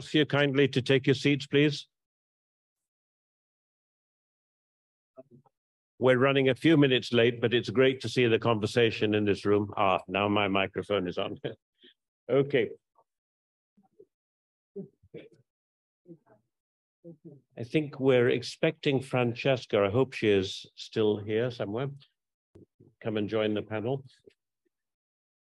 ask you kindly to take your seats, please. We're running a few minutes late, but it's great to see the conversation in this room. Ah, now my microphone is on. okay. I think we're expecting Francesca. I hope she is still here somewhere. Come and join the panel.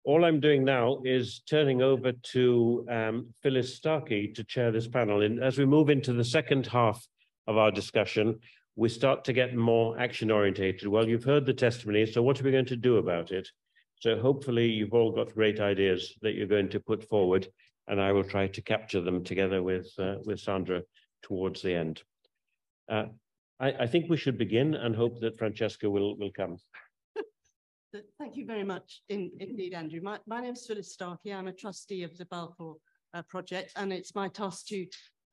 All I'm doing now is turning over to um, Phyllis Starkey to chair this panel. And as we move into the second half of our discussion, we start to get more action orientated. Well, you've heard the testimony, so what are we going to do about it? So hopefully you've all got great ideas that you're going to put forward, and I will try to capture them together with, uh, with Sandra towards the end. Uh, I, I think we should begin and hope that Francesca will, will come. Thank you very much in, indeed, Andrew. My, my name is Phyllis Starkey. I'm a trustee of the Balfour uh, project, and it's my task to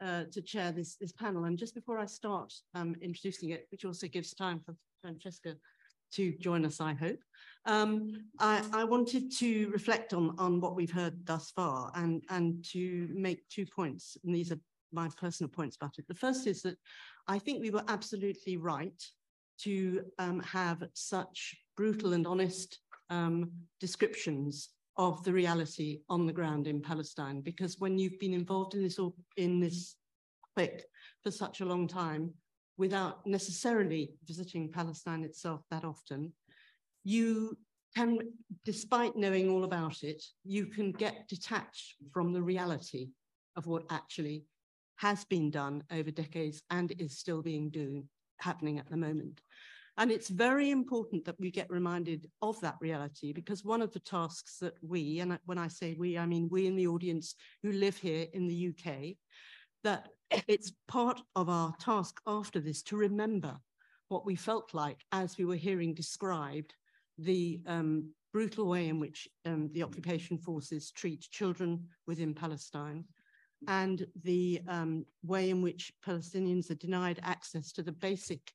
uh, to chair this, this panel. And just before I start um, introducing it, which also gives time for Francesca to join us, I hope, um, I, I, wanted to reflect on, on what we've heard thus far and, and to make two points. And these are my personal points about it. The first is that I think we were absolutely right to um, have such brutal and honest um, descriptions of the reality on the ground in Palestine. Because when you've been involved in this in this topic for such a long time, without necessarily visiting Palestine itself that often, you can, despite knowing all about it, you can get detached from the reality of what actually has been done over decades and is still being doing happening at the moment. And it's very important that we get reminded of that reality because one of the tasks that we, and when I say we, I mean we in the audience who live here in the UK, that it's part of our task after this to remember what we felt like as we were hearing described the um, brutal way in which um, the occupation forces treat children within Palestine and the um, way in which Palestinians are denied access to the basic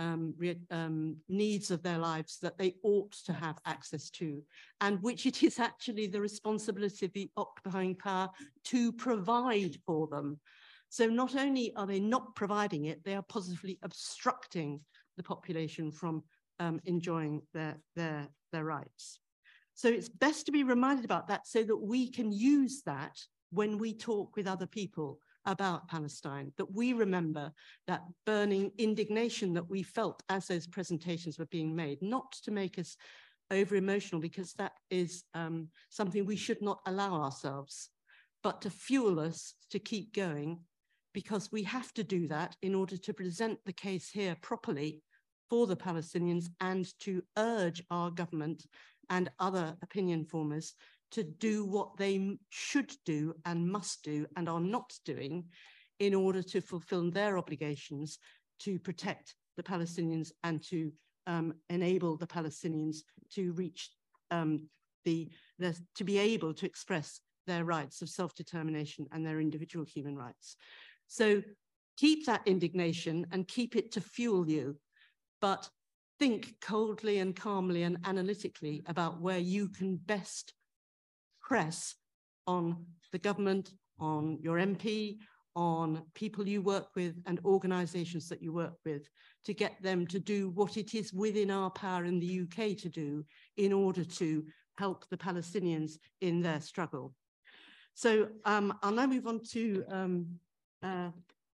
um, um, needs of their lives that they ought to have access to, and which it is actually the responsibility of the occupying power to provide for them. So not only are they not providing it, they are positively obstructing the population from um, enjoying their, their, their rights. So it's best to be reminded about that so that we can use that when we talk with other people about Palestine, that we remember that burning indignation that we felt as those presentations were being made, not to make us over emotional, because that is um, something we should not allow ourselves, but to fuel us to keep going, because we have to do that in order to present the case here properly for the Palestinians and to urge our government and other opinion formers to do what they should do and must do and are not doing in order to fulfill their obligations to protect the Palestinians and to um, enable the Palestinians to reach um, the, the, to be able to express their rights of self-determination and their individual human rights. So keep that indignation and keep it to fuel you, but think coldly and calmly and analytically about where you can best press on the government, on your MP, on people you work with and organizations that you work with to get them to do what it is within our power in the UK to do in order to help the Palestinians in their struggle. So um, I'll now move on to um, uh,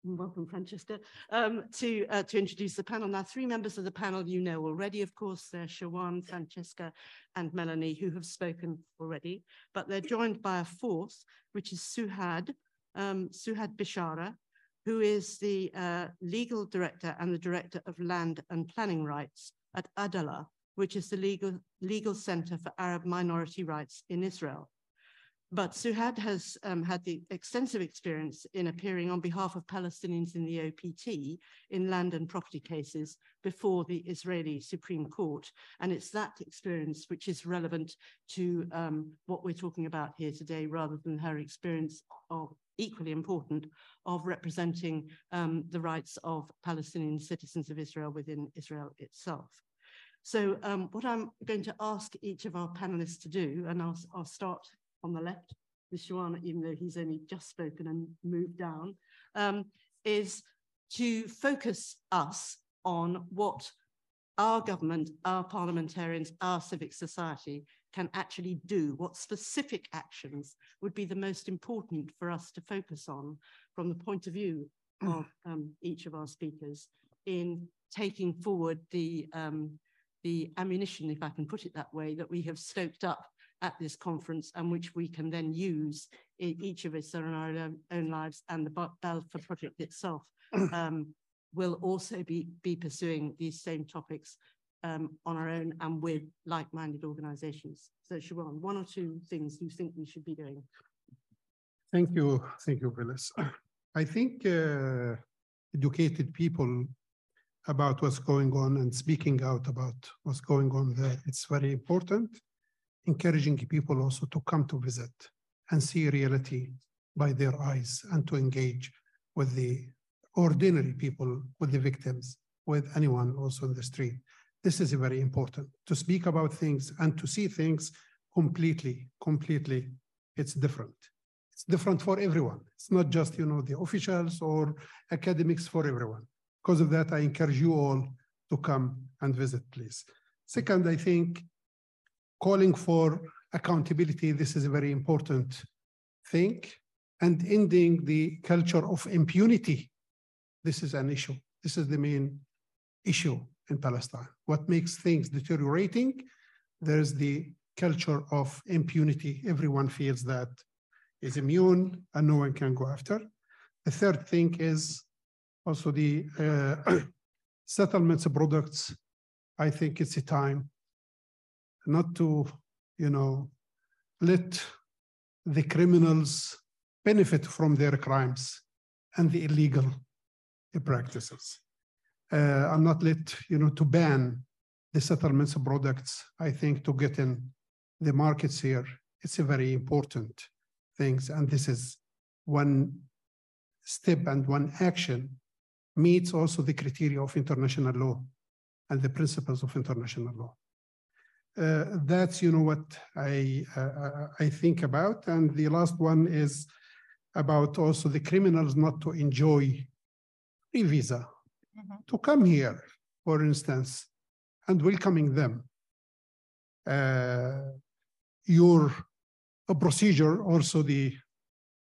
welcome Francesca, um, to, uh, to introduce the panel. Now, three members of the panel you know already, of course, they're Shawan, Francesca, and Melanie, who have spoken already, but they're joined by a fourth, which is Suhad, um, Suhad Bishara, who is the uh, legal director and the director of land and planning rights at Adalah, which is the legal, legal center for Arab minority rights in Israel. But Suhad has um, had the extensive experience in appearing on behalf of Palestinians in the OPT in land and property cases before the Israeli Supreme Court. And it's that experience which is relevant to um, what we're talking about here today, rather than her experience of equally important of representing um, the rights of Palestinian citizens of Israel within Israel itself. So um, what I'm going to ask each of our panelists to do, and I'll, I'll start on the left Shawan, even though he's only just spoken and moved down, um, is to focus us on what our government, our parliamentarians, our civic society can actually do, what specific actions would be the most important for us to focus on from the point of view of um, each of our speakers in taking forward the, um, the ammunition, if I can put it that way, that we have stoked up at this conference and which we can then use in each of us in our own, lives and the Balfour project itself um, will also be, be pursuing these same topics um, on our own and with like-minded organizations. So Shawan, one or two things you think we should be doing? Thank you. Thank you, Phyllis. I think uh, educated people about what's going on and speaking out about what's going on there, it's very important. Encouraging people also to come to visit and see reality by their eyes and to engage with the ordinary people, with the victims, with anyone also in the street. This is very important to speak about things and to see things completely, completely. It's different. It's different for everyone. It's not just, you know, the officials or academics for everyone. Because of that, I encourage you all to come and visit, please. Second, I think calling for accountability, this is a very important thing, and ending the culture of impunity. This is an issue. This is the main issue in Palestine. What makes things deteriorating? There's the culture of impunity. Everyone feels that is immune and no one can go after. The third thing is also the uh, settlements products. I think it's a time not to, you know, let the criminals benefit from their crimes and the illegal practices uh, are not let, you know, to ban the settlements products. I think to get in the markets here, it's a very important things. And this is one step and one action meets also the criteria of international law and the principles of international law. Uh, that's you know what I uh, I think about, and the last one is about also the criminals not to enjoy free visa -hmm. to come here, for instance, and welcoming them. Uh, your procedure also the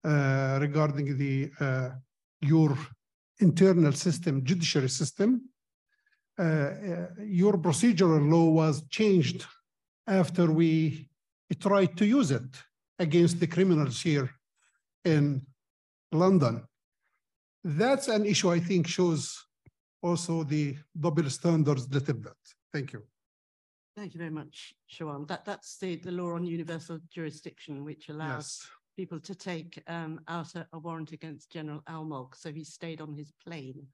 uh, regarding the uh, your internal system, judiciary system, uh, uh, your procedural law was changed after we tried to use it against the criminals here in London. That's an issue I think shows also the double standards little bit. Thank you. Thank you very much, Shawan. That, that's the, the law on universal jurisdiction, which allows yes. people to take um, out a, a, warrant against General Almog. So he stayed on his plane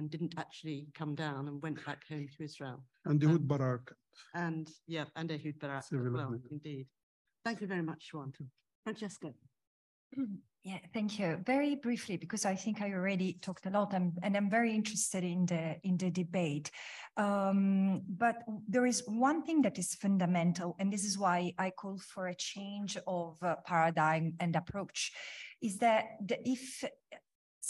and didn't actually come down and went back home to Israel. And Ehud um, Barak. And yeah, and Ehud Barak as well, indeed. Thank you very much, Shawan. Francesca. Yeah, thank you. Very briefly, because I think I already talked a lot, and, and I'm very interested in the in the debate. Um, but there is one thing that is fundamental, and this is why I call for a change of uh, paradigm and approach, is that the, if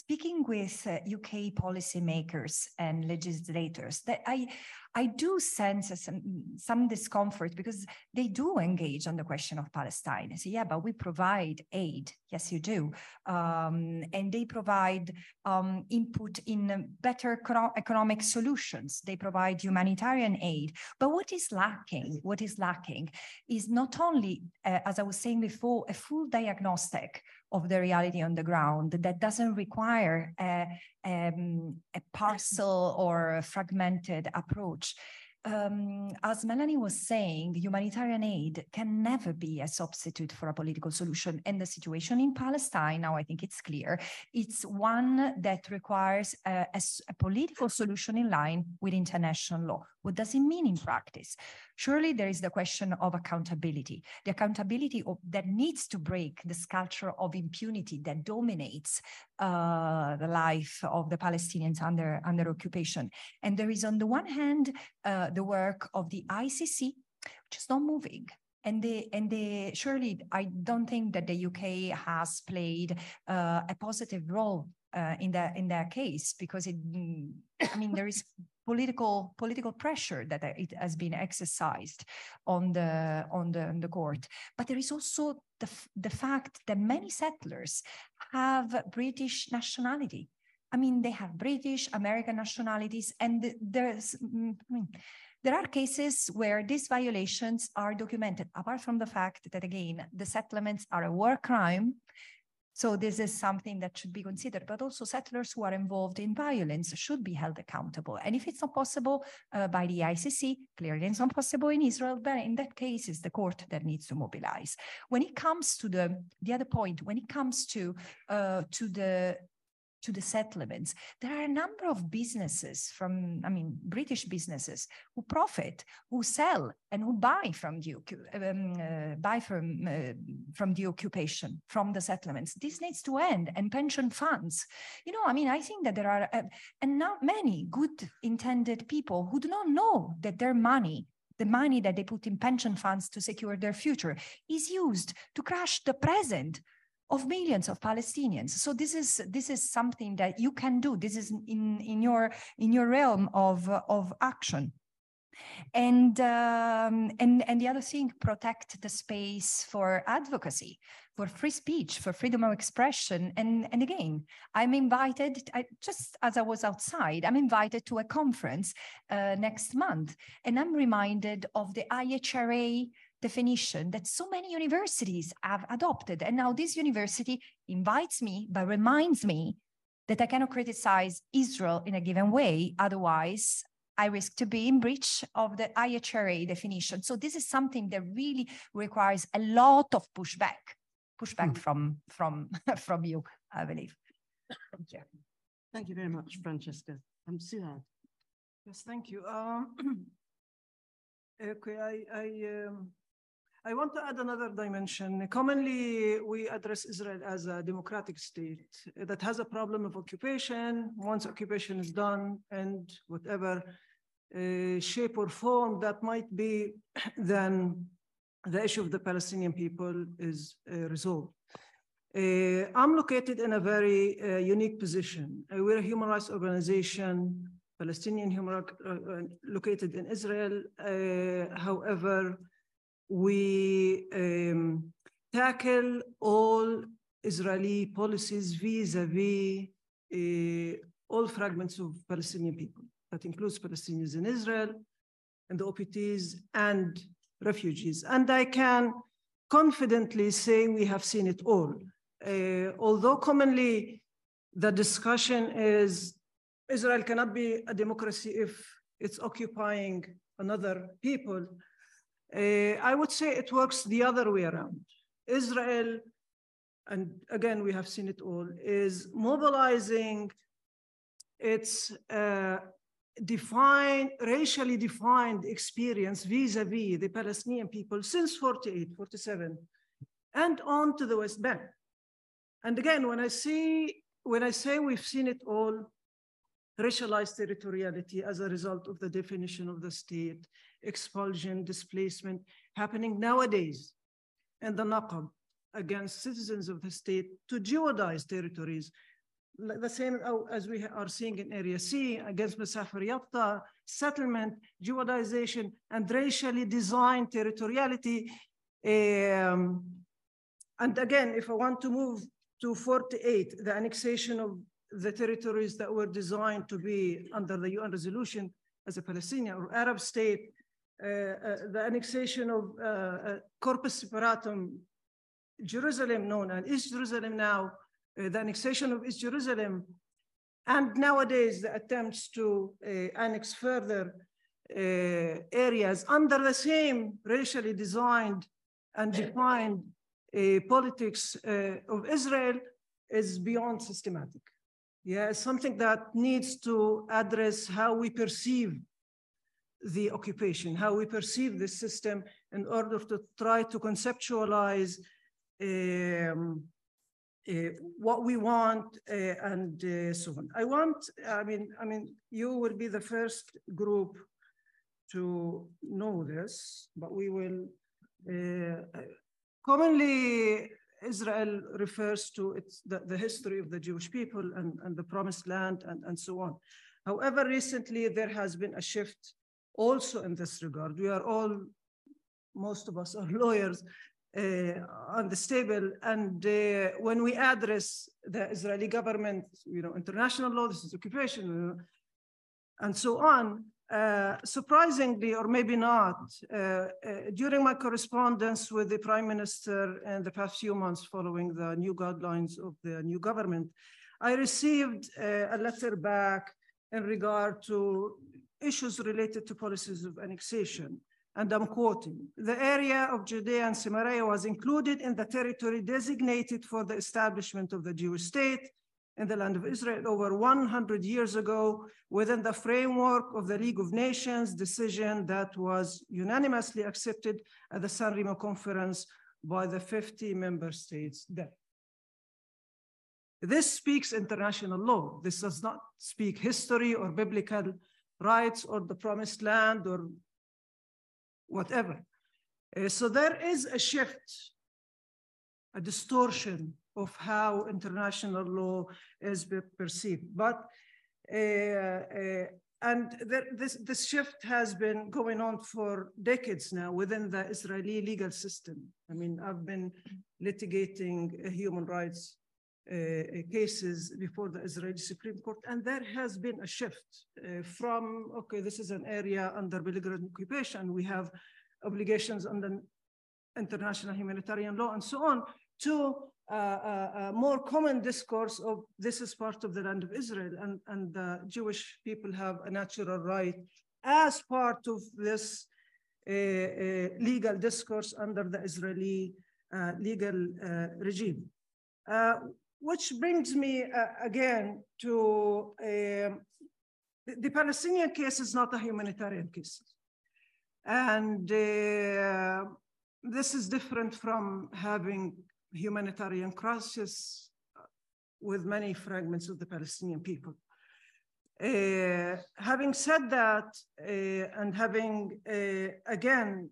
speaking with uh, UK policymakers and legislators, that I I do sense some, some discomfort because they do engage on the question of Palestine. I say, yeah, but we provide aid. Yes, you do. Um, and they provide um, input in better economic solutions. They provide humanitarian aid. But what is lacking, what is lacking is not only, uh, as I was saying before, a full diagnostic of the reality on the ground that doesn't require a, um, a parcel or a fragmented approach um, as Melanie was saying, humanitarian aid can never be a substitute for a political solution. And the situation in Palestine, now I think it's clear, it's one that requires a, a, a political solution in line with international law. What does it mean in practice? Surely there is the question of accountability, the accountability of, that needs to break this culture of impunity that dominates uh, the life of the Palestinians under, under occupation. And there is on the one hand, uh, the work of the ICC, which is not moving. and and surely I don't think that the UK has played uh, a positive role uh, in that in that case because it I mean there is political political pressure that it has been exercised on the on the, on the court but there is also the the fact that many settlers have British nationality I mean they have British American nationalities and there's mm, I mean there are cases where these violations are documented, apart from the fact that, again, the settlements are a war crime. So this is something that should be considered, but also settlers who are involved in violence should be held accountable. And if it's not possible uh, by the ICC, clearly it's not possible in Israel, but in that case, it's the court that needs to mobilize. When it comes to the, the other point, when it comes to, uh, to the to the settlements, there are a number of businesses from, I mean, British businesses who profit, who sell and who buy from the um, uh, buy from uh, from the occupation, from the settlements. This needs to end, and pension funds. You know, I mean, I think that there are uh, and not many good intended people who do not know that their money the money that they put in pension funds to secure their future is used to crush the present of millions of Palestinians. So this is this is something that you can do. This is in in your in your realm of of action. And um, and and the other thing, protect the space for advocacy, for free speech, for freedom of expression. And and again, I'm invited. I, just as I was outside, I'm invited to a conference uh, next month, and I'm reminded of the IHRA definition that so many universities have adopted. And now this university invites me, but reminds me that I cannot criticize Israel in a given way. Otherwise, I risk to be in breach of the IHRA definition. So this is something that really requires a lot of pushback, pushback mm. from, from, from you, I believe. Thank you. Thank you very much, Francesca. I'm Suhad. Yes, thank you. Um, okay, I, I um, I want to add another dimension. Commonly, we address Israel as a democratic state that has a problem of occupation. Once occupation is done, and whatever uh, shape or form that might be, then the issue of the Palestinian people is uh, resolved. Uh, I'm located in a very uh, unique position. Uh, we're a human rights organization, Palestinian human rights uh, located in Israel. however, we um, tackle all Israeli policies vis-a-vis -vis, uh, all fragments of Palestinian people. That includes Palestinians in Israel and the OPTs and refugees. And I can confidently say we have seen it all. Uh, although commonly the discussion is Israel cannot be a democracy if it's occupying another people, I would say it works the other way around. Israel, and again, we have seen it all, is mobilizing its uh, defined, racially defined experience vis-a-vis -vis the Palestinian people since 48, 47, and on to the West Bank. And again, when I see, when I say we've seen it all, racialized territoriality as a result of the definition of the state, expulsion, displacement happening nowadays in the Naqab against citizens of the state to Judaize territories. The same as we are seeing in Area C against Masafer Yatta, settlement, Judaization, and racially designed territoriality. Um, and again, if I want to move to 48, the annexation of the territories that were designed to be under the UN resolution as a Palestinian or Arab state, Uh, uh, the annexation of uh, uh, Corpus Separatum, Jerusalem known as East Jerusalem now, the annexation of East Jerusalem, and nowadays the attempts to annex further areas under the same racially designed and defined politics of Israel is beyond systematic. Yeah, something that needs to address how we perceive the occupation, how we perceive this system in order to try to conceptualize um, uh, what we want uh, and uh, so on. I want, I mean, I mean, you will be the first group to know this, but we will Uh, commonly, Israel refers to its, the, the history of the Jewish people and, and the promised land and, and so on. However, recently there has been a shift also in this regard. We are all, most of us are lawyers uh, on the table. And uh, when we address the Israeli government, you know, international law, this is occupation, uh, and so on, uh, surprisingly, or maybe not, uh, uh, during my correspondence with the prime minister in the past few months following the new guidelines of the new government, I received a letter back in regard to issues related to policies of annexation. And I'm quoting, the area of Judea and Samaria was included in the territory designated for the establishment of the Jewish state in the land of Israel over 100 years ago within the framework of the League of Nations decision that was unanimously accepted at the San Remo conference by the 50 member states there. This speaks international law. This does not speak history or biblical rights or the promised land or whatever. Uh, so there is a shift, a distortion of how international law is perceived. But uh, uh, and there, this, this shift has been going on for decades now within the Israeli legal system. I mean, I've been litigating human rights cases before the Israeli Supreme Court, and there has been a shift uh, from, okay, this is an area under belligerent occupation, we have obligations under international humanitarian law and so on, to uh, uh, more common discourse of this is part of the land of Israel and, and the Jewish people have a natural right as part of this uh, uh legal discourse under the Israeli uh, legal uh, regime. Which brings me again to um, the, the Palestinian case is not a humanitarian case. And this is different from having humanitarian crisis uh, with many fragments of the Palestinian people. Uh, having said that, uh, and having uh, again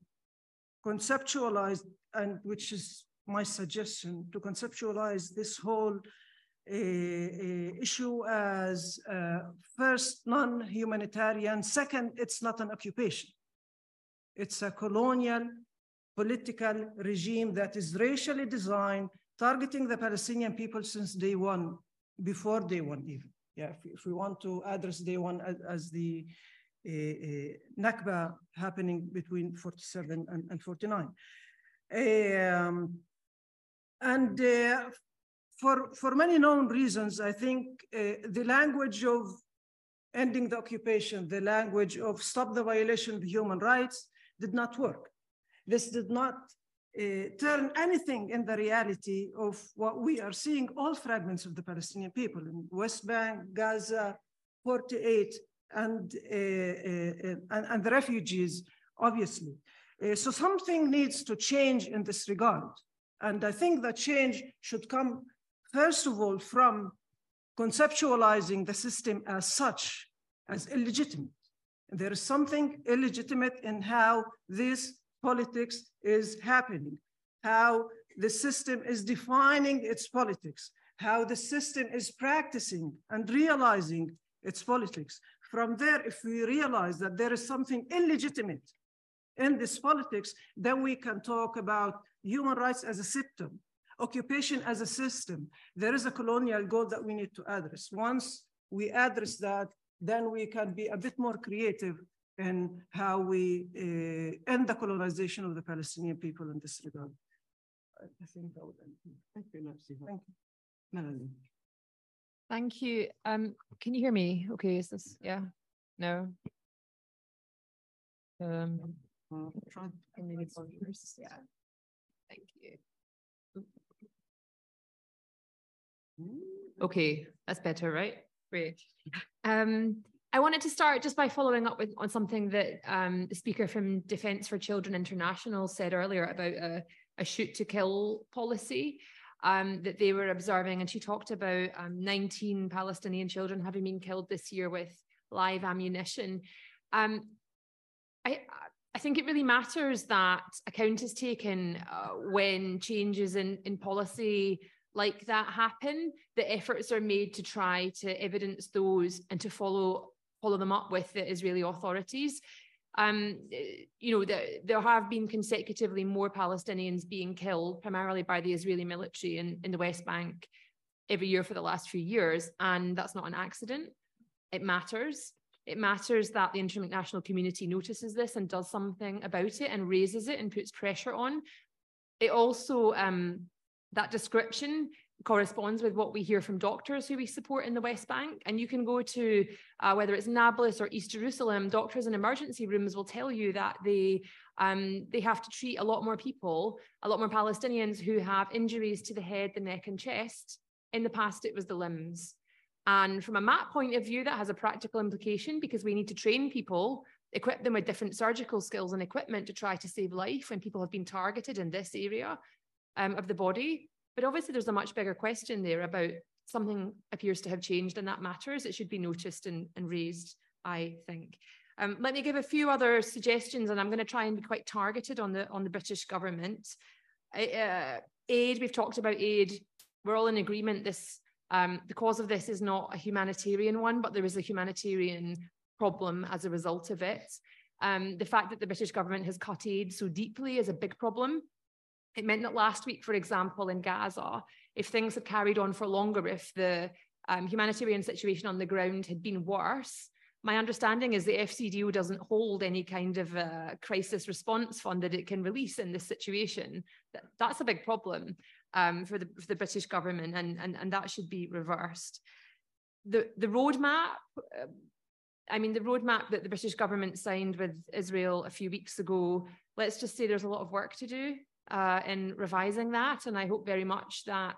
conceptualized, and which is my suggestion, to conceptualize this whole uh, uh, issue as first non-humanitarian, second, it's not an occupation. It's a colonial political regime that is racially designed, targeting the Palestinian people since day one, before day one even. Yeah, if, if we want to address day one as, as the uh, uh, Nakba happening between 47 and, and 49. Um, and uh, for, for many known reasons, I think uh, the language of ending the occupation, the language of stop the violation of human rights did not work. This did not uh, turn anything in the reality of what we are seeing, all fragments of the Palestinian people in West Bank, Gaza, 48, and, uh, uh, and, and, the refugees, obviously. Uh, so something needs to change in this regard. And I think that change should come, first of all, from conceptualizing the system as such, as illegitimate. There is something illegitimate in how this politics is happening, how the system is defining its politics, how the system is practicing and realizing its politics. From there, if we realize that there is something illegitimate in this politics, then we can talk about human rights as a system, occupation as a system. There is a colonial goal that we need to address. Once we address that, then we can be a bit more creative in how we uh, end the colonization of the Palestinian people in this regard. I think that would end. Thank you, Nancy. Thank you. Melanie. Thank you. Um, can you hear me? Okay, is this, yeah, no? Um, uh, try, maybe first. Yeah. Thank you. Okay, that's better, right? Great. Um, I wanted to start just by following up with on something that um, the speaker from Defence for Children International said earlier about a, a shoot to kill policy um, that they were observing. And she talked about um, 19 Palestinian children having been killed this year with live ammunition. Um, I, I think it really matters that account is taken uh, when changes in, in policy like that happen, the efforts are made to try to evidence those and to follow follow them up with the Israeli authorities. Um, you know, there, there have been consecutively more Palestinians being killed, primarily by the Israeli military in, in the West Bank every year for the last few years. And that's not an accident. It matters. It matters that the international community notices this and does something about it and raises it and puts pressure on. It also, um, that description corresponds with what we hear from doctors who we support in the West Bank. And you can go to uh, whether it's Nablus or East Jerusalem, doctors in emergency rooms will tell you that they um, they have to treat a lot more people, a lot more Palestinians who have injuries to the head, the neck, and chest. In the past, it was the limbs. And from a MAP point of view, that has a practical implication because we need to train people, equip them with different surgical skills and equipment to try to save life when people have been targeted in this area um, of the body. But obviously, there's a much bigger question there about something appears to have changed and that matters. It should be noticed and, and raised, I think. Um, let me give a few other suggestions, and I'm going to try and be quite targeted on the on the British government. Uh, aid, we've talked about aid. We're all in agreement. This um, the cause of this is not a humanitarian one, but there is a humanitarian problem as a result of it. Um, the fact that the British government has cut aid so deeply is a big problem. It meant that last week, for example, in Gaza, if things had carried on for longer, if the um, humanitarian situation on the ground had been worse, my understanding is the FCDO doesn't hold any kind of crisis response fund that it can release in this situation. That, that's a big problem um, for, the, for the British government, and, and, and that should be reversed. The, the roadmap, uh, I mean, the roadmap that the British government signed with Israel a few weeks ago, let's just say there's a lot of work to do uh, in revising that. And I hope very much that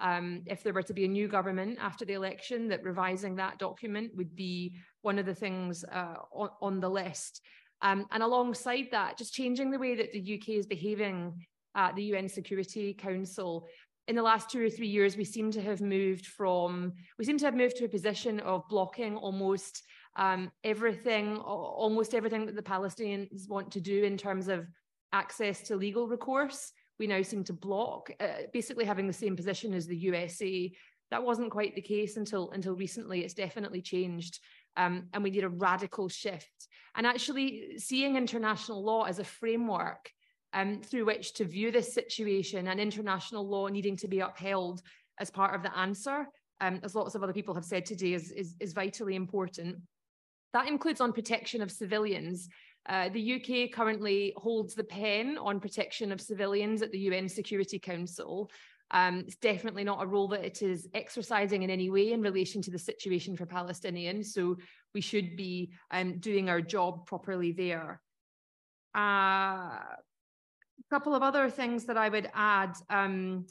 um, if there were to be a new government after the election, that revising that document would be one of the things uh, on, on, the list. Um, and alongside that, just changing the way that the UK is behaving at the UN Security Council. In the last two or three years, we seem to have moved from, we seem to have moved to a position of blocking almost um, everything, almost everything that the Palestinians want to do in terms of access to legal recourse. We now seem to block, uh, basically having the same position as the USA. That wasn't quite the case until until recently. It's definitely changed. Um, and we need a radical shift. And actually, seeing international law as a framework um, through which to view this situation and international law needing to be upheld as part of the answer, um, as lots of other people have said today, is, is, is vitally important. That includes on protection of civilians. Uh, the UK currently holds the pen on protection of civilians at the UN Security Council. Um, it's definitely not a role that it is exercising in any way in relation to the situation for Palestinians. So we should be um, doing our job properly there. Uh, couple of other things that I would add. Um,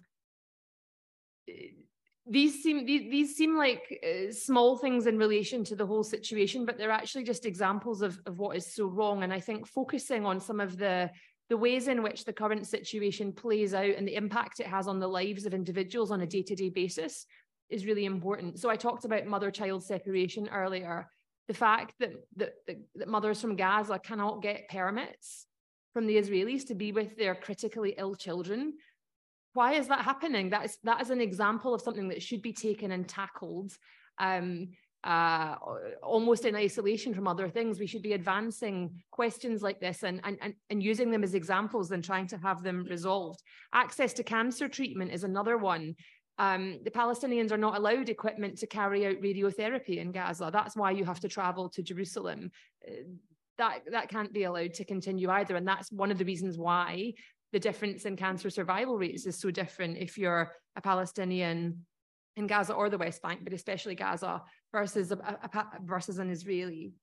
these seem these, these seem like uh, small things in relation to the whole situation, but they're actually just examples of, of what is so wrong. And I think focusing on some of the the ways in which the current situation plays out and the impact it has on the lives of individuals on a day-to-day basis is really important. So I talked about mother-child separation earlier. The fact that, that, that mothers from Gaza cannot get permits from the Israelis to be with their critically ill children. Why is that happening? That is that is an example of something that should be taken and tackled um, uh, almost in isolation from other things. We should be advancing questions like this and, and, and, and using them as examples and trying to have them resolved. Access to cancer treatment is another one. Um, the Palestinians are not allowed equipment to carry out radiotherapy in Gaza. That's why you have to travel to Jerusalem. Uh, that that can't be allowed to continue either and that's one of the reasons why the difference in cancer survival rates is so different if you're a palestinian in gaza or the west bank but especially gaza versus a, a, a versus an israeli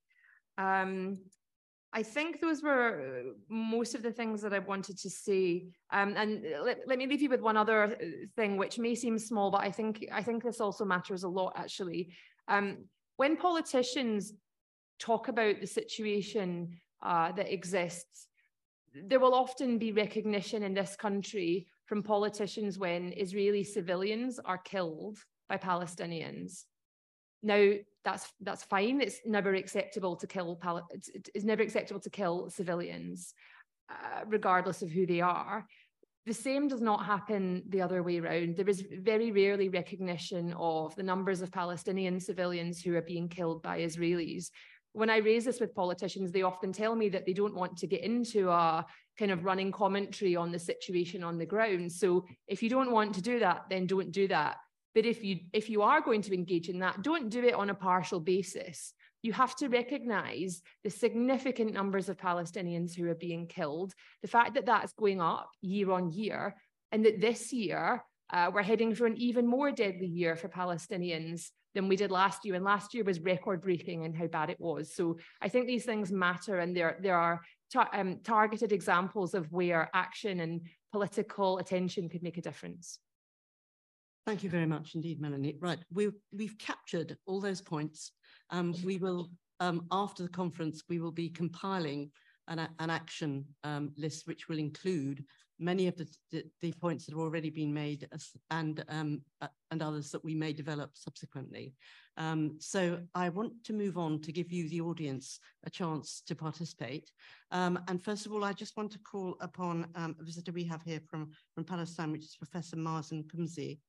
um, I think those were most of the things that I wanted to say. Um, and let, let me leave you with one other thing, which may seem small, but I think I think this also matters a lot. Actually, um, when politicians talk about the situation uh, that exists, there will often be recognition in this country from politicians when Israeli civilians are killed by Palestinians. Now, that's that's fine. It's never acceptable to kill it's, it's never acceptable to kill civilians, uh, regardless of who they are. The same does not happen the other way around. There is very rarely recognition of the numbers of Palestinian civilians who are being killed by Israelis. When I raise this with politicians, they often tell me that they don't want to get into a kind of running commentary on the situation on the ground. So if you don't want to do that, then don't do that. But if you if you are going to engage in that, don't do it on a partial basis. You have to recognize the significant numbers of Palestinians who are being killed, the fact that that's going up year on year, and that this year uh, we're heading for an even more deadly year for Palestinians than we did last year. And last year was record breaking in how bad it was. So I think these things matter, and there, there are um, targeted examples of where action and political attention could make a difference. Thank you very much indeed, Melanie. Right, we, we've captured all those points. Um, we will, um, after the conference, we will be compiling an, an action um, list which will include many of the, the, points that have already been made and, um, uh, and others that we may develop subsequently. Um, so I want to move on to give you, the audience, a chance to participate. Um, and first of all, I just want to call upon um, a visitor we have here from, from Palestine, which is Professor Mazin Qumsiyeh,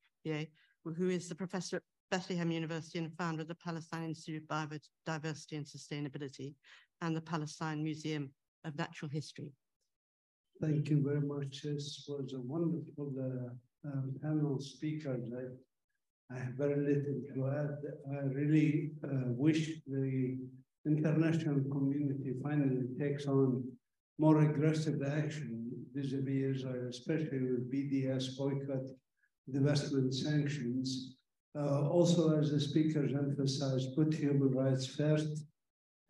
who is the professor at Bethlehem University and founder of the Palestine Institute of Biodiversity and Sustainability and the Palestine Museum of Natural History. Thank you very much. This was a wonderful uh, um, panel speakers. I, I have very little to add. I really uh, wish the international community finally takes on more aggressive action vis-a-vis -vis Israel, especially with BDS boycott divestment sanctions. Uh, also, as the speakers emphasized, put human rights first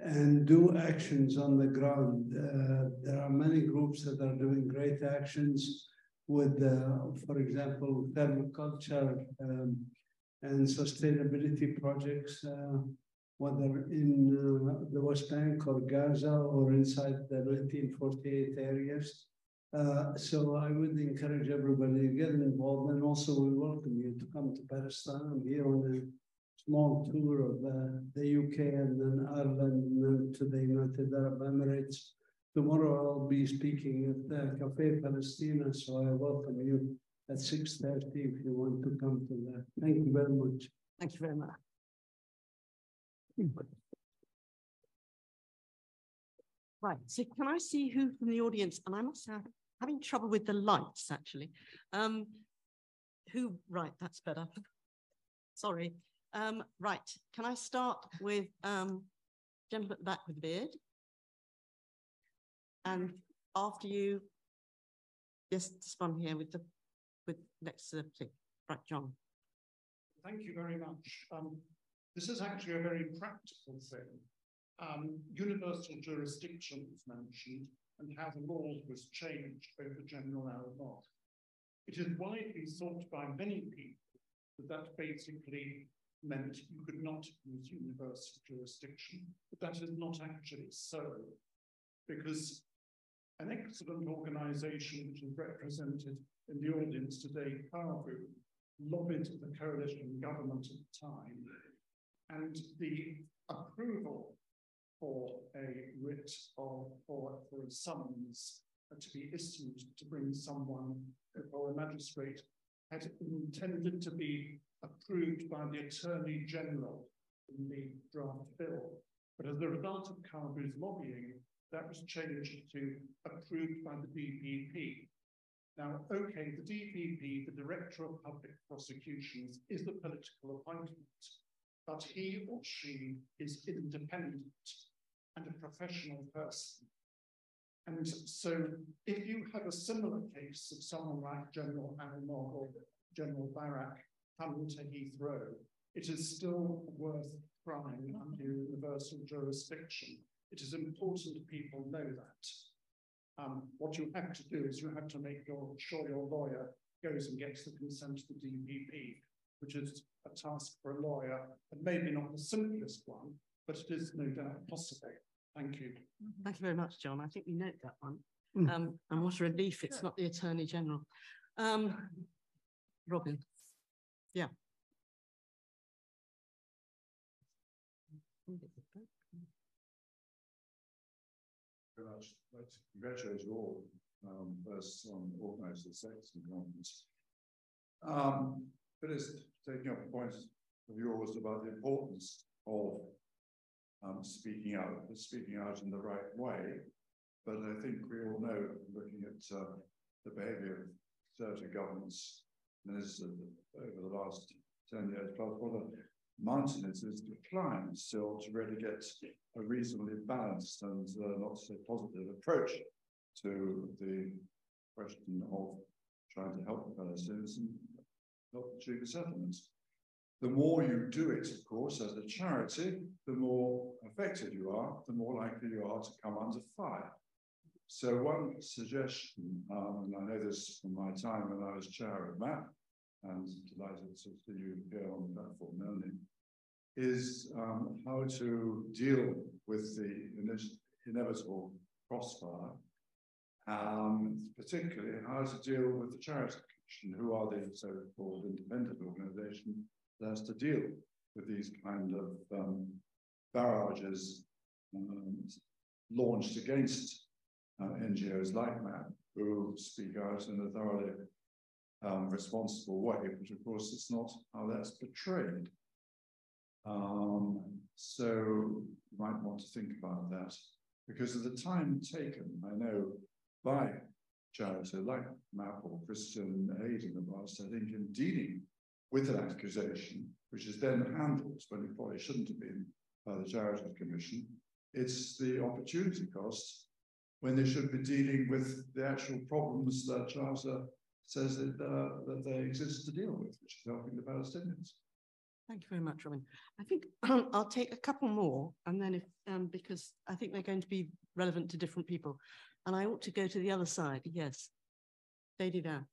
and do actions on the ground. Uh, there are many groups that are doing great actions with, uh, for example, permaculture um, and sustainability projects, uh, whether in uh, the West Bank or Gaza or inside the 1948 areas. Uh, so I would encourage everybody to get involved and also we welcome you to come to Palestine. I'm here on a small tour of uh, the UK and then Ireland and then to the United Arab Emirates. Tomorrow I'll be speaking at the Cafe Palestina, so I welcome you at 6.30 if you want to come to that. Thank you very much. Thank you very much. Right, so can I see who from the audience, and I must have having trouble with the lights actually. Um, who, right, that's better. Sorry. Um, right, can I start with um, gentleman at the back with the beard? And after you, yes, this one here with the, with next to the thing. Right, John. Thank you very much. Um, this is actually a very practical thing. Um, universal jurisdiction was mentioned and how the law was changed over General Al It is widely thought by many people that that basically meant you could not use universal jurisdiction, but that is not actually so, because an excellent organization which is represented in the audience today, CAABU, lobbied the coalition government at the time, and the approval for a writ or for, for a summons to be issued to bring someone or a magistrate had intended to be approved by the Attorney General in the draft bill. But as a result of CAABU's lobbying, that was changed to approved by the DPP. Now, okay, the DPP, the Director of Public Prosecutions, is a political appointment, but he or she is independent and a professional person. And so if you have a similar case of someone like General Almog or General Barak coming to Heathrow, it is still worth trying under universal jurisdiction. It is important people know that. Um, what you have to do is you have to make your, sure your lawyer goes and gets the consent of the DPP, which is a task for a lawyer, and maybe not the simplest one, but it is no doubt possible. Thank you. Thank you very much, John. I think we note that one. Mm. Um, and what a relief it's not the Attorney General. Um, Robin. Yeah. Very much. I'd like to congratulate you all um, first on organizing the sex conference. Um, but it's taking up points of yours about the importance of um, speaking out, speaking out in the right way. But I think we all know, looking at uh, the behavior of certain governments ministers over the last 10 years plus, what a mountain it is climb still to really get a reasonably balanced and uh, not so positive approach to the question of trying to help the Palestinians and help achieve a settlement. The more you do it, of course, as a charity, the more affected you are, the more likely you are to come under fire. So one suggestion, um, and I know this from my time when I was chair of MAP, and delighted to see you here on the platform, Melanie, is um, how to deal with the inevitable crossfire, um, particularly how to deal with the charity commission, who are the so-called independent organization that has to deal with these kind of um, barrages um, launched against uh, NGOs like MAP, who speak out in a thoroughly um, responsible way, but of course it's not how that's portrayed. Um, so you might want to think about that because of the time taken, I know, by charity like MAP or Christian Aid in the past, I think in dealing with an accusation, which is then handled when it probably shouldn't have been by the Charities Commission, it's the opportunity cost when they should be dealing with the actual problems that Charter says that, uh, that they exist to deal with, which is helping the Palestinians. Thank you very much, Robin. I think I'll take a couple more, and then if um, because I think they're going to be relevant to different people, and I ought to go to the other side. Yes, Lady there.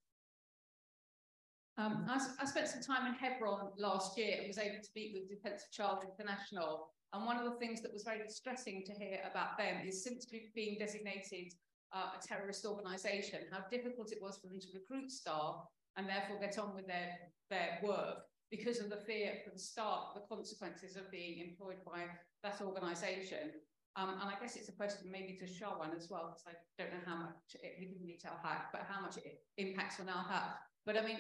Um, I, I, spent some time in Hebron last year and was able to meet with Defence of Child International. And one of the things that was very distressing to hear about them is since being designated uh, a terrorist organisation, how difficult it was for them to recruit staff and therefore get on with their, their work because of the fear from the start, the consequences of being employed by that organisation. Um, and I guess it's a question maybe to Shawan as well, because I don't know how much it, we didn't detail Haq, but how much it impacts on Al-Haq. But I mean,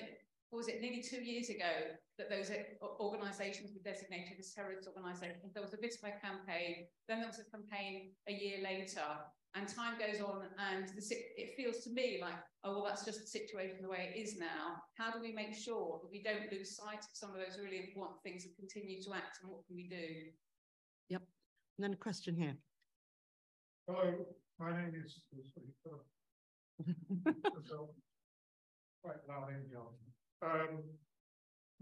was it nearly two years ago that those organisations were designated as terrorist organisations? There was a Visma campaign, then there was a campaign a year later, and time goes on and the, it feels to me like, oh, well, that's just the situation the way it is now. How do we make sure that we don't lose sight of some of those really important things and continue to act and what can we do? Yep. And then a question here. Hello, my name is quite loud um,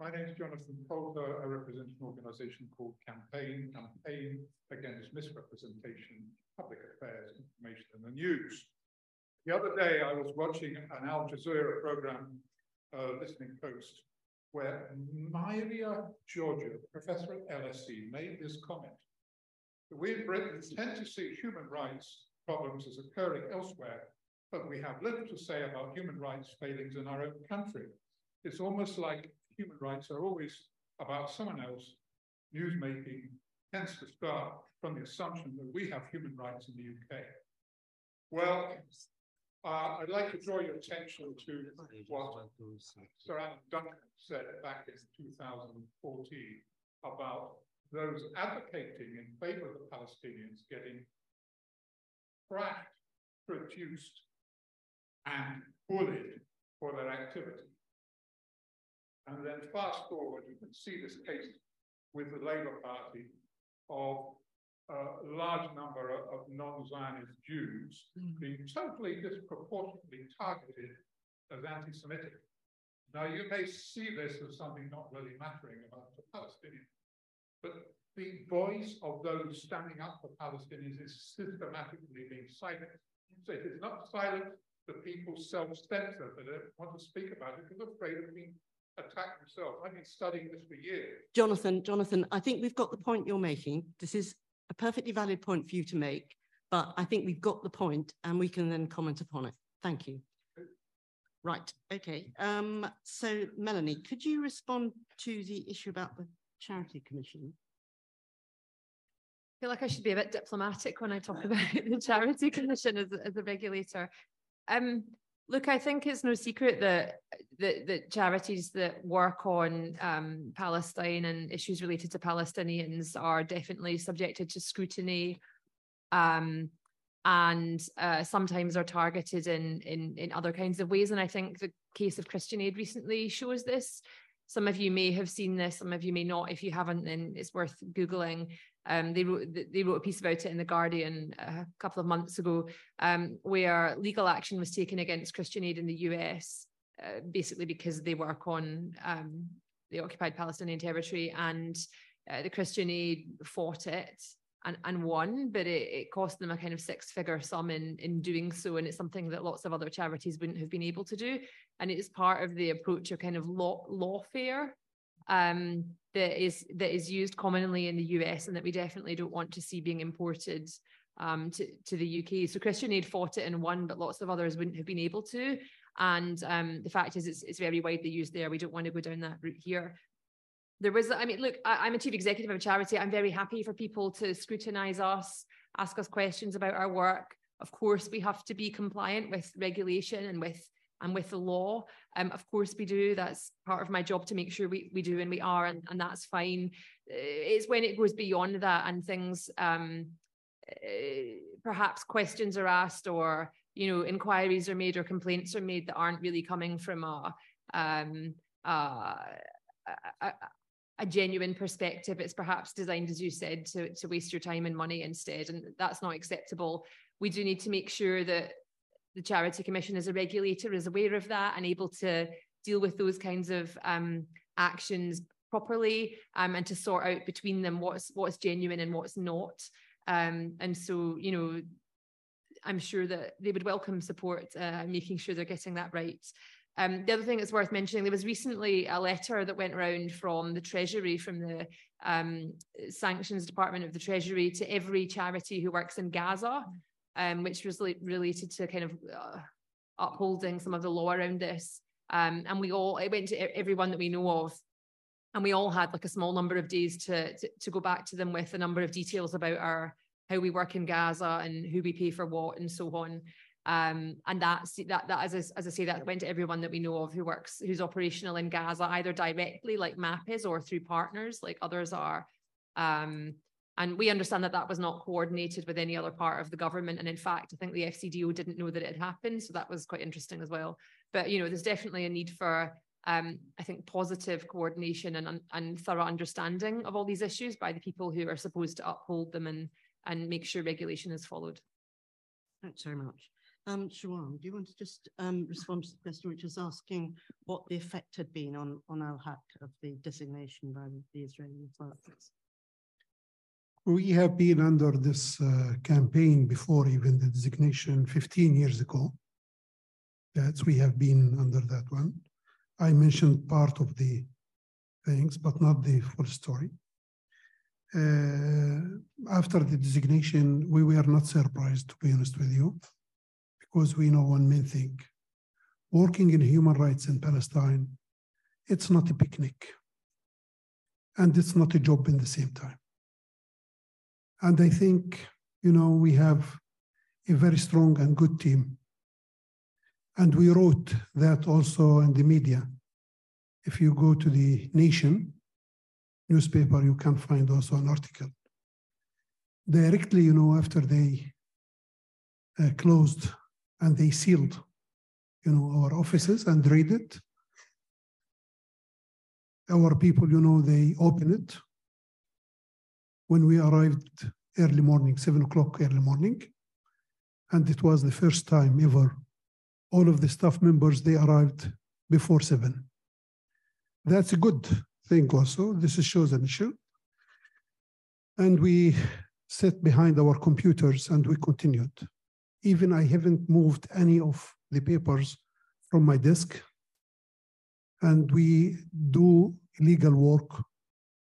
my name is Jonathan Poulter. I represent an organization called Campaign. Campaign against misrepresentation public affairs, information, and the news. The other day, I was watching an Al Jazeera program, uh, Listening Post, where Myria Georgiou, professor at LSE, made this comment. We in Britain tend to see human rights problems as occurring elsewhere, but we have little to say about human rights failings in our own country. It's almost like human rights are always about someone else. Newsmaking tends to start from the assumption that we have human rights in the UK. Well, uh, I'd like to draw your attention to what Sir Alan Duncan said back in 2014 about those advocating in favor of the Palestinians getting tracked, produced, and bullied for their activity. And then fast forward, you can see this case with the Labour Party of a large number of non-Zionist Jews mm. being totally disproportionately targeted as anti-Semitic. Now, you may see this as something not really mattering about the Palestinians, but the voice of those standing up for Palestinians is systematically being silenced. So it is not silenced, the people self-censor, they don't want to speak about it because they're afraid of being attack themselves. I've been studying this for years. Jonathan, Jonathan, I think we've got the point you're making. This is a perfectly valid point for you to make, but I think we've got the point and we can then comment upon it. Thank you. Right, okay. Um, so Melanie, could you respond to the issue about the Charity Commission? I feel like I should be a bit diplomatic when I talk about the Charity Commission as, as a regulator. Um, look, I think it's no secret that that, that charities that work on um, Palestine and issues related to Palestinians are definitely subjected to scrutiny um, and uh, sometimes are targeted in, in, in other kinds of ways. And I think the case of Christian Aid recently shows this. Some of you may have seen this, some of you may not. If you haven't, then it's worth Googling. Um, they wrote they wrote a piece about it in the Guardian a couple of months ago, um, where legal action was taken against Christian Aid in the US, uh, basically because they work on um, the occupied Palestinian territory, and uh, the Christian Aid fought it and, and won, but it, it cost them a kind of six figure sum in, in doing so. And it's something that lots of other charities wouldn't have been able to do. And it is part of the approach of kind of law lawfare um, that is that is used commonly in the US and that we definitely don't want to see being imported um, to, to the UK. So Christian Aid fought it and won, but lots of others wouldn't have been able to. And um, the fact is, it's, it's very widely used there. We don't want to go down that route here there was, I mean, look, I, am a chief executive of a charity. I'm very happy for people to scrutinize us, ask us questions about our work. Of course, we have to be compliant with regulation and with and with the law. Um, of course we do. That's part of my job to make sure we, we do and we are, and, and that's fine. It's when it goes beyond that and things um, uh, perhaps questions are asked or you know inquiries are made or complaints are made that aren't really coming from a um, uh, a, a genuine perspective. It's perhaps designed, as you said, to, to waste your time and money instead. And that's not acceptable. We do need to make sure that the Charity Commission as a regulator is aware of that and able to deal with those kinds of um, actions properly um, and to sort out between them what's what's genuine and what's not. Um, and so, you know, I'm sure that they would welcome support, uh, making sure they're getting that right. Um, the other thing that's worth mentioning, there was recently a letter that went around from the Treasury, from the um, Sanctions Department of the Treasury to every charity who works in Gaza, um, which was related to kind of uh, upholding some of the law around this. Um, and we all, it went to everyone that we know of, and we all had like a small number of days to, to, to go back to them with a number of details about our how we work in Gaza and who we pay for what and so on. Um, and that's that that as, as I say, that went to everyone that we know of who works, who's operational in Gaza, either directly like MAP is or through partners like others are. Um, and we understand that that was not coordinated with any other part of the government. And in fact, I think the FCDO didn't know that it had happened. So that was quite interesting as well. But, you know, there's definitely a need for, um, I think, positive coordination and, and thorough understanding of all these issues by the people who are supposed to uphold them and, and make sure regulation is followed. Thanks very much. Um, Shawan, do you want to just um, respond to the question which is asking what the effect had been on, on Al-Haq of the designation by the Israeli authorities? We have been under this uh, campaign before even the designation 15 years ago. That's we have been under that one. I mentioned part of the things, but not the full story. Uh, after the designation, we were not surprised, to be honest with you because we know one main thing. Working in human rights in Palestine, it's not a picnic. And it's not a job in the same time. And I think, you know, we have a very strong and good team. And we wrote that also in the media. If you go to the Nation newspaper, you can find also an article. Directly, you know, after they uh, closed and they sealed, you know, our offices and raided. Our people, you know, they opened it. When we arrived early morning, seven o'clock early morning, and it was the first time ever all of the staff members they arrived before seven. That's a good thing also. This shows an issue. And we sat behind our computers and we continued. Even I haven't moved any of the papers from my desk. And we do legal work,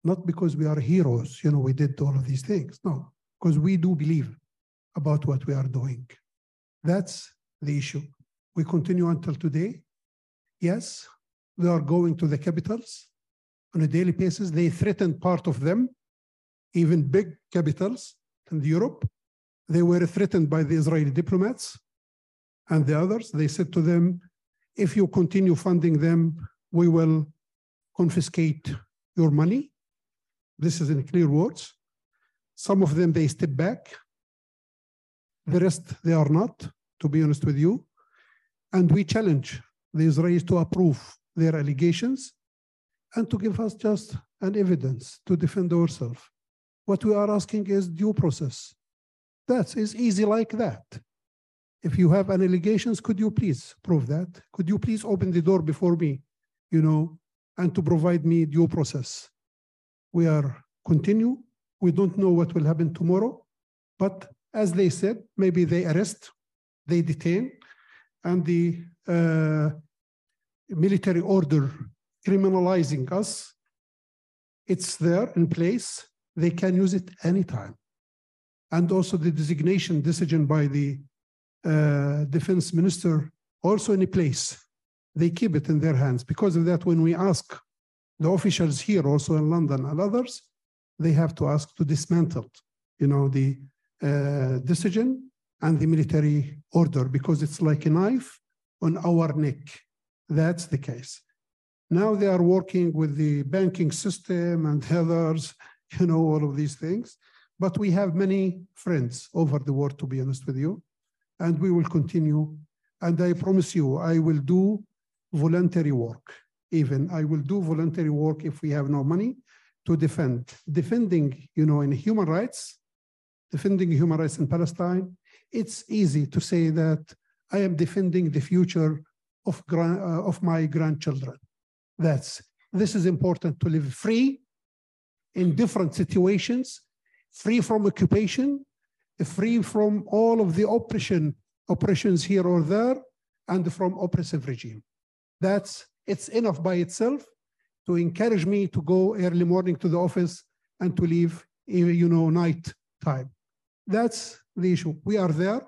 not because we are heroes, you know, we did all of these things. No, because we do believe about what we are doing. That's the issue. We continue until today. Yes, they are going to the capitals on a daily basis. They threaten part of them even big capitals in Europe. They were threatened by the Israeli diplomats and the others. They said to them, if you continue funding them, we will confiscate your money. This is in clear words. Some of them, they step back. The rest, they are not, to be honest with you. And we challenge the Israelis to approve their allegations and to give us just an evidence to defend ourselves. What we are asking is due process. That is easy like that. If you have an allegations, could you please prove that? Could you please open the door before me, you know, and to provide me due process? We are continue. We don't know what will happen tomorrow, but as they said, maybe they arrest, they detain, and the uh, military order criminalizing us, it's there in place. They can use it anytime. And also the designation decision by the uh, defense minister also in place. They keep it in their hands. Because of that, when we ask the officials here, also in London and others, they have to ask to dismantle, you know, the uh, decision and the military order because it's like a knife on our neck. That's the case. Now they are working with the banking system and others, you know, all of these things. But we have many friends over the world, to be honest with you, and we will continue. And I promise you, I will do voluntary work. Even I will do voluntary work if we have no money to defend. Defending, you know, in human rights, defending human rights in Palestine, it's easy to say that I am defending the future of, uh, of my grandchildren. That's this is important to live free in different situations, free from occupation, free from all of the oppression, oppressions here or there, and from oppressive regime. That's it's enough by itself to encourage me to go early morning to the office and to leave, eh, you know, night time. That's the issue. We are there.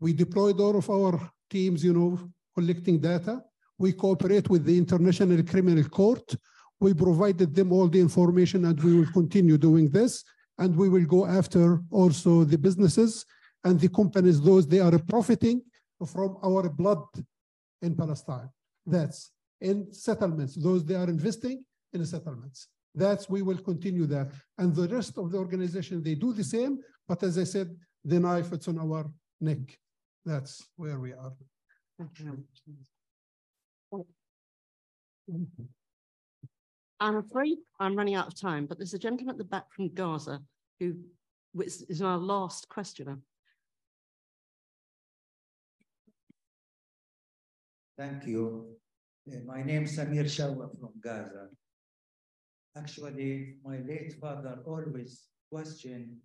We deployed all of our teams, you know, collecting data. We cooperate with the International Criminal Court. We provided them all the information and we will continue doing this. And we will go after also the businesses and the companies, those they are profiting from our blood in Palestine. That's in settlements, those they are investing in settlements. That's, we will continue that. And the rest of the organization, they do the same, but as I said, the knife, it's on our neck. That's where we are. I'm afraid I'm running out of time, but there's a gentleman at the back from Gaza who is our last questioner. Thank you. Uh, my name is Samir Shawa from Gaza. Actually, my late father always questioned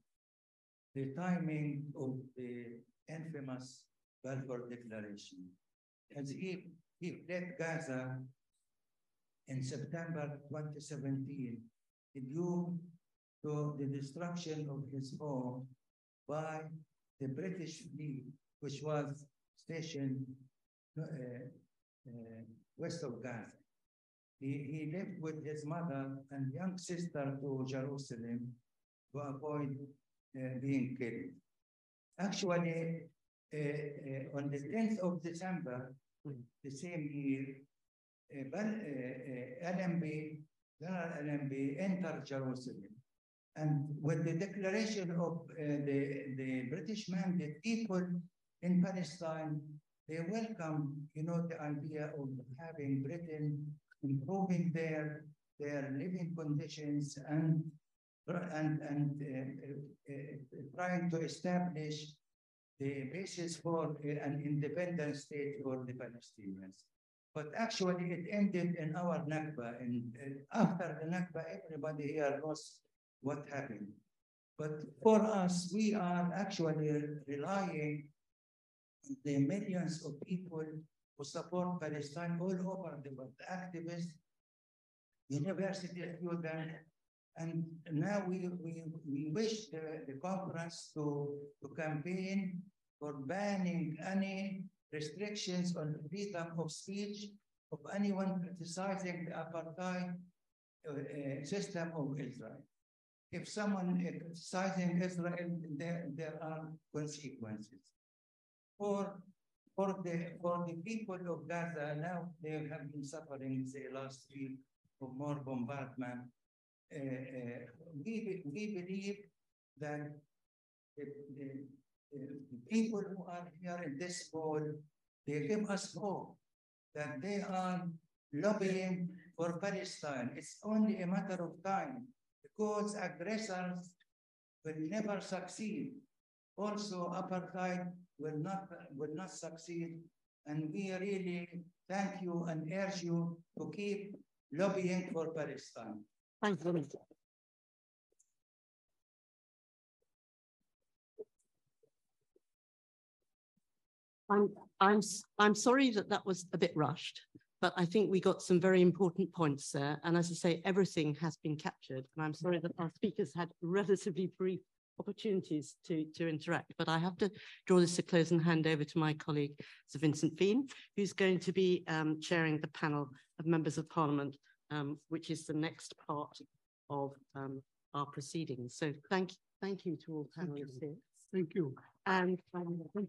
the timing of the infamous Balfour Declaration. As he, he fled Gaza in September 2017 due to the destruction of his home by the British fleet, which was stationed uh, uh, west of Gaza. He, he lived with his mother and young sister to Jerusalem to avoid uh, being killed. Actually, uh, uh, on the 10th of December, the same year, uh, uh, Allenby, General Allenby entered Jerusalem. And with the declaration of uh, the, the British mandate, people in Palestine, they welcome, you know, the idea of having Britain improving their, their living conditions and and, and uh, uh, uh, trying to establish the basis for an independent state for the Palestinians. But actually, it ended in our Nakba. And after the Nakba, everybody here knows what happened. But for us, we are actually relying the millions of people who support Palestine all over the world, activists, university students, and now we, we, we wish the, the conference to, to campaign for banning any restrictions on freedom of speech of anyone criticizing the apartheid uh, uh, system of Israel. if someone is criticizing Israel, there, there are consequences. For, for, the, for the people of Gaza, now they have been suffering, the last week of more bombardment. Uh, uh, we, we believe that the, the, the people who are here in this hall, they give us hope that they are lobbying for Palestine. It's only a matter of time because aggressors will never succeed. Also, apartheid will not, will not succeed. And we really thank you and urge you to keep lobbying for Palestine. Thank you. I'm, I'm, I'm sorry that that was a bit rushed, but I think we got some very important points there. And as I say, everything has been captured. And I'm sorry that our speakers had relatively brief opportunities to, to interact. But I have to draw this to close and hand over to my colleague, Sir Vincent Fean, who's going to be um, chairing the panel of members of parliament, um, which is the next part of um, our proceedings. So thank, thank you to all panelists here. Thank you. And um,